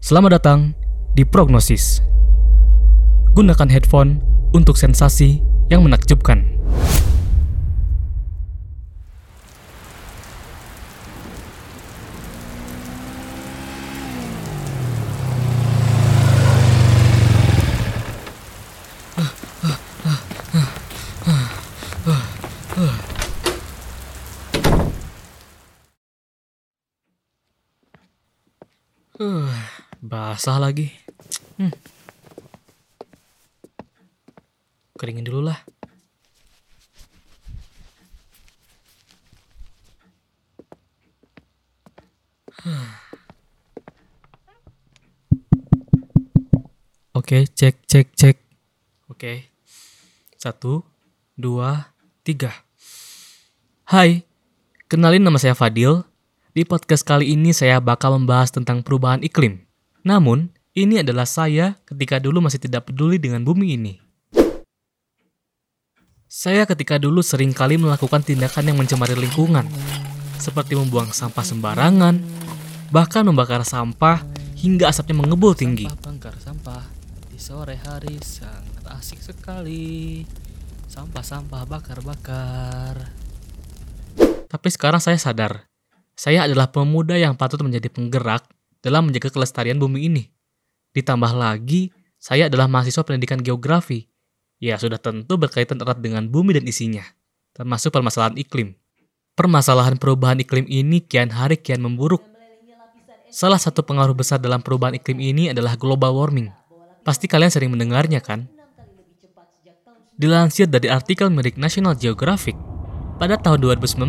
Selamat datang di Prognosis. Gunakan headphone untuk sensasi yang menakjubkan. Basah lagi. Hmm. Keringin dulu lah. Oke, cek, cek, cek. Oke. Satu, dua, tiga. Hai, kenalin nama saya Fadil. Di podcast kali ini saya bakal membahas tentang perubahan iklim. Namun, ini adalah saya ketika dulu masih tidak peduli dengan bumi ini. Saya ketika dulu sering kali melakukan tindakan yang mencemari lingkungan, seperti membuang sampah sembarangan, bahkan membakar sampah hingga asapnya mengebul tinggi. Bangkar sampah di sore hari sangat asik sekali. Sampah-sampah bakar-bakar. Tapi sekarang saya sadar, saya adalah pemuda yang patut menjadi penggerak dalam menjaga kelestarian bumi ini. Ditambah lagi, saya adalah mahasiswa pendidikan geografi. Ya, sudah tentu berkaitan erat dengan bumi dan isinya, termasuk permasalahan iklim. Permasalahan perubahan iklim ini kian hari kian memburuk. Salah satu pengaruh besar dalam perubahan iklim ini adalah global warming. Pasti kalian sering mendengarnya kan? Dilansir dari artikel milik National Geographic, pada tahun 2019,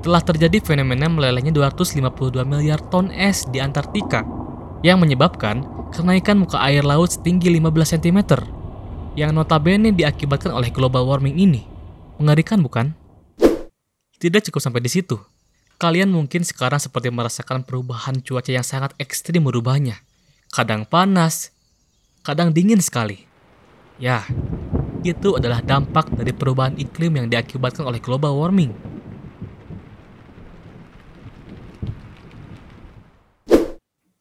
telah terjadi fenomena melelehnya 252 miliar ton es di Antartika yang menyebabkan kenaikan muka air laut setinggi 15 cm yang notabene diakibatkan oleh global warming ini. Mengerikan bukan? Tidak cukup sampai di situ. Kalian mungkin sekarang seperti merasakan perubahan cuaca yang sangat ekstrim merubahnya. Kadang panas, kadang dingin sekali. Ya, itu adalah dampak dari perubahan iklim yang diakibatkan oleh global warming.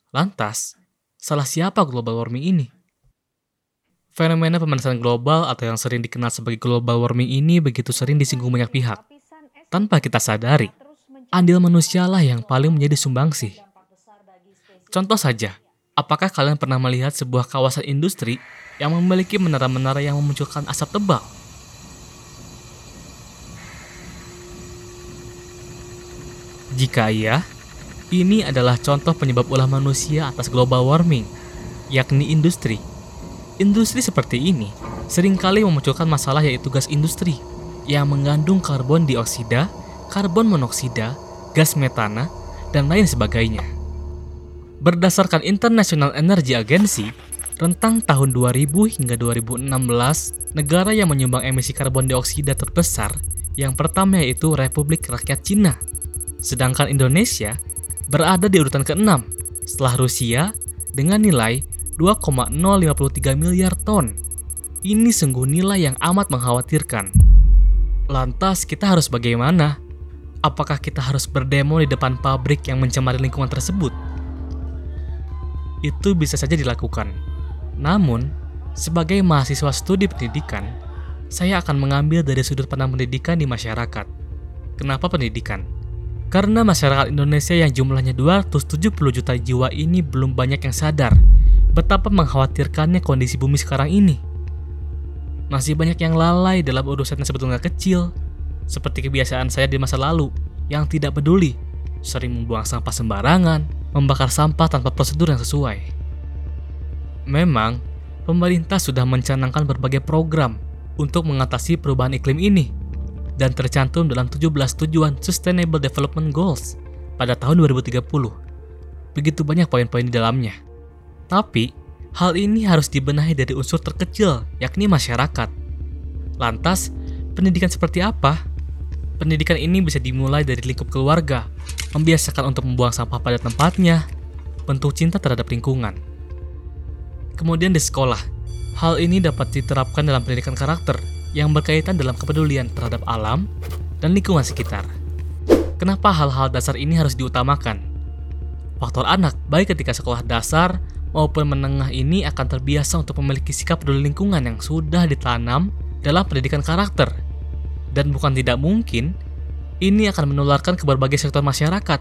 Lantas, salah siapa global warming ini? Fenomena pemanasan global atau yang sering dikenal sebagai global warming ini begitu sering disinggung banyak pihak. Tanpa kita sadari, andil manusialah yang paling menjadi sumbangsih. Contoh saja, apakah kalian pernah melihat sebuah kawasan industri yang memiliki menara-menara yang memunculkan asap tebal? Jika iya, ini adalah contoh penyebab ulah manusia atas global warming, yakni industri. Industri seperti ini sering kali memunculkan masalah yaitu gas industri yang mengandung karbon dioksida, karbon monoksida, gas metana, dan lain sebagainya. Berdasarkan International Energy Agency, rentang tahun 2000 hingga 2016, negara yang menyumbang emisi karbon dioksida terbesar yang pertama yaitu Republik Rakyat Cina. Sedangkan Indonesia berada di urutan ke-6 setelah Rusia dengan nilai 2,053 miliar ton. Ini sungguh nilai yang amat mengkhawatirkan. Lantas kita harus bagaimana? Apakah kita harus berdemo di depan pabrik yang mencemari lingkungan tersebut? Itu bisa saja dilakukan. Namun, sebagai mahasiswa studi pendidikan, saya akan mengambil dari sudut pandang pendidikan di masyarakat. Kenapa pendidikan? Karena masyarakat Indonesia yang jumlahnya 270 juta jiwa ini belum banyak yang sadar betapa mengkhawatirkannya kondisi bumi sekarang ini. Masih banyak yang lalai dalam urusan yang sebetulnya kecil, seperti kebiasaan saya di masa lalu yang tidak peduli, sering membuang sampah sembarangan, membakar sampah tanpa prosedur yang sesuai. Memang, pemerintah sudah mencanangkan berbagai program untuk mengatasi perubahan iklim ini dan tercantum dalam 17 tujuan Sustainable Development Goals pada tahun 2030. Begitu banyak poin-poin di dalamnya. Tapi, hal ini harus dibenahi dari unsur terkecil, yakni masyarakat. Lantas, pendidikan seperti apa? Pendidikan ini bisa dimulai dari lingkup keluarga, membiasakan untuk membuang sampah pada tempatnya, bentuk cinta terhadap lingkungan. Kemudian di sekolah, hal ini dapat diterapkan dalam pendidikan karakter yang berkaitan dalam kepedulian terhadap alam dan lingkungan sekitar. Kenapa hal-hal dasar ini harus diutamakan? faktor anak, baik ketika sekolah dasar maupun menengah ini akan terbiasa untuk memiliki sikap peduli lingkungan yang sudah ditanam dalam pendidikan karakter. Dan bukan tidak mungkin, ini akan menularkan ke berbagai sektor masyarakat.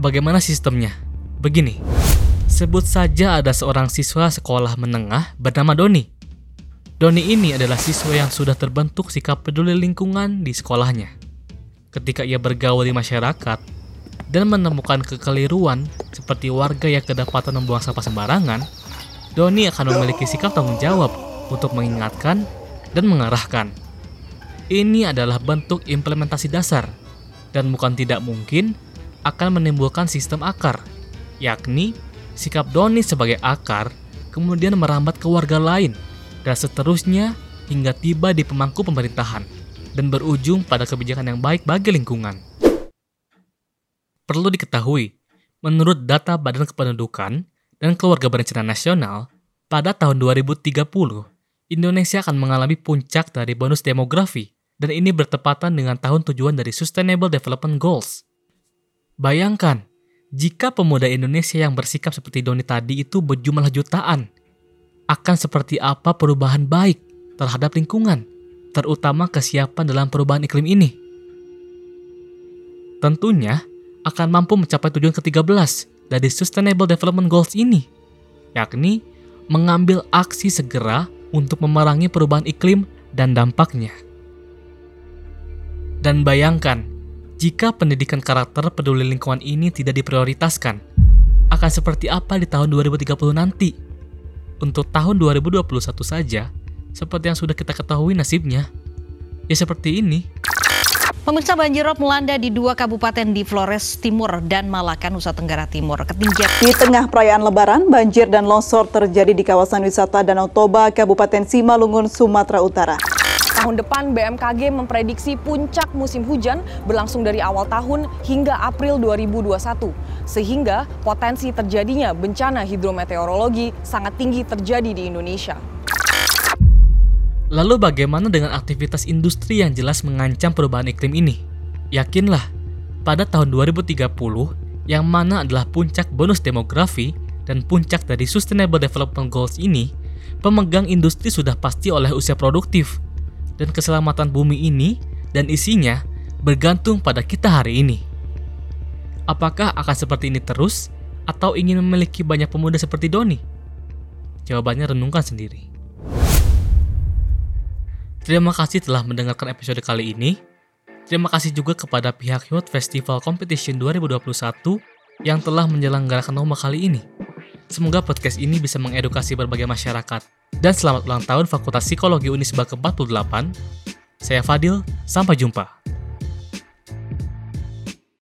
Bagaimana sistemnya? Begini, sebut saja ada seorang siswa sekolah menengah bernama Doni. Doni ini adalah siswa yang sudah terbentuk sikap peduli lingkungan di sekolahnya. Ketika ia bergaul di masyarakat dan menemukan kekeliruan seperti warga yang kedapatan membuang sampah sembarangan, Doni akan memiliki sikap tanggung jawab untuk mengingatkan dan mengarahkan. Ini adalah bentuk implementasi dasar dan bukan tidak mungkin akan menimbulkan sistem akar, yakni sikap Doni sebagai akar kemudian merambat ke warga lain dan seterusnya hingga tiba di pemangku pemerintahan dan berujung pada kebijakan yang baik bagi lingkungan. Perlu diketahui, menurut data Badan Kependudukan dan Keluarga Berencana Nasional, pada tahun 2030, Indonesia akan mengalami puncak dari bonus demografi, dan ini bertepatan dengan tahun tujuan dari Sustainable Development Goals. Bayangkan, jika pemuda Indonesia yang bersikap seperti Doni tadi itu berjumlah jutaan, akan seperti apa perubahan baik terhadap lingkungan, terutama kesiapan dalam perubahan iklim ini. Tentunya akan mampu mencapai tujuan ke-13 dari Sustainable Development Goals ini, yakni mengambil aksi segera untuk memerangi perubahan iklim dan dampaknya. Dan bayangkan, jika pendidikan karakter peduli lingkungan ini tidak diprioritaskan, akan seperti apa di tahun 2030 nanti? Untuk tahun 2021 saja, seperti yang sudah kita ketahui nasibnya, ya seperti ini. Pemirsa banjirop melanda di dua kabupaten di Flores Timur dan Malaka, Nusa Tenggara Timur. Ketinggian di tengah perayaan Lebaran, banjir dan longsor terjadi di kawasan wisata Danau Toba, Kabupaten Simalungun, Sumatera Utara. Tahun depan BMKG memprediksi puncak musim hujan berlangsung dari awal tahun hingga April 2021. Sehingga potensi terjadinya bencana hidrometeorologi sangat tinggi terjadi di Indonesia. Lalu bagaimana dengan aktivitas industri yang jelas mengancam perubahan iklim ini? Yakinlah, pada tahun 2030, yang mana adalah puncak bonus demografi dan puncak dari Sustainable Development Goals ini, pemegang industri sudah pasti oleh usia produktif dan keselamatan bumi ini dan isinya bergantung pada kita hari ini. Apakah akan seperti ini terus atau ingin memiliki banyak pemuda seperti Doni? Jawabannya renungkan sendiri. Terima kasih telah mendengarkan episode kali ini. Terima kasih juga kepada pihak Youth Festival Competition 2021 yang telah menyelenggarakan lomba kali ini. Semoga podcast ini bisa mengedukasi berbagai masyarakat dan selamat ulang tahun Fakultas Psikologi Unisba ke-48. Saya Fadil, sampai jumpa.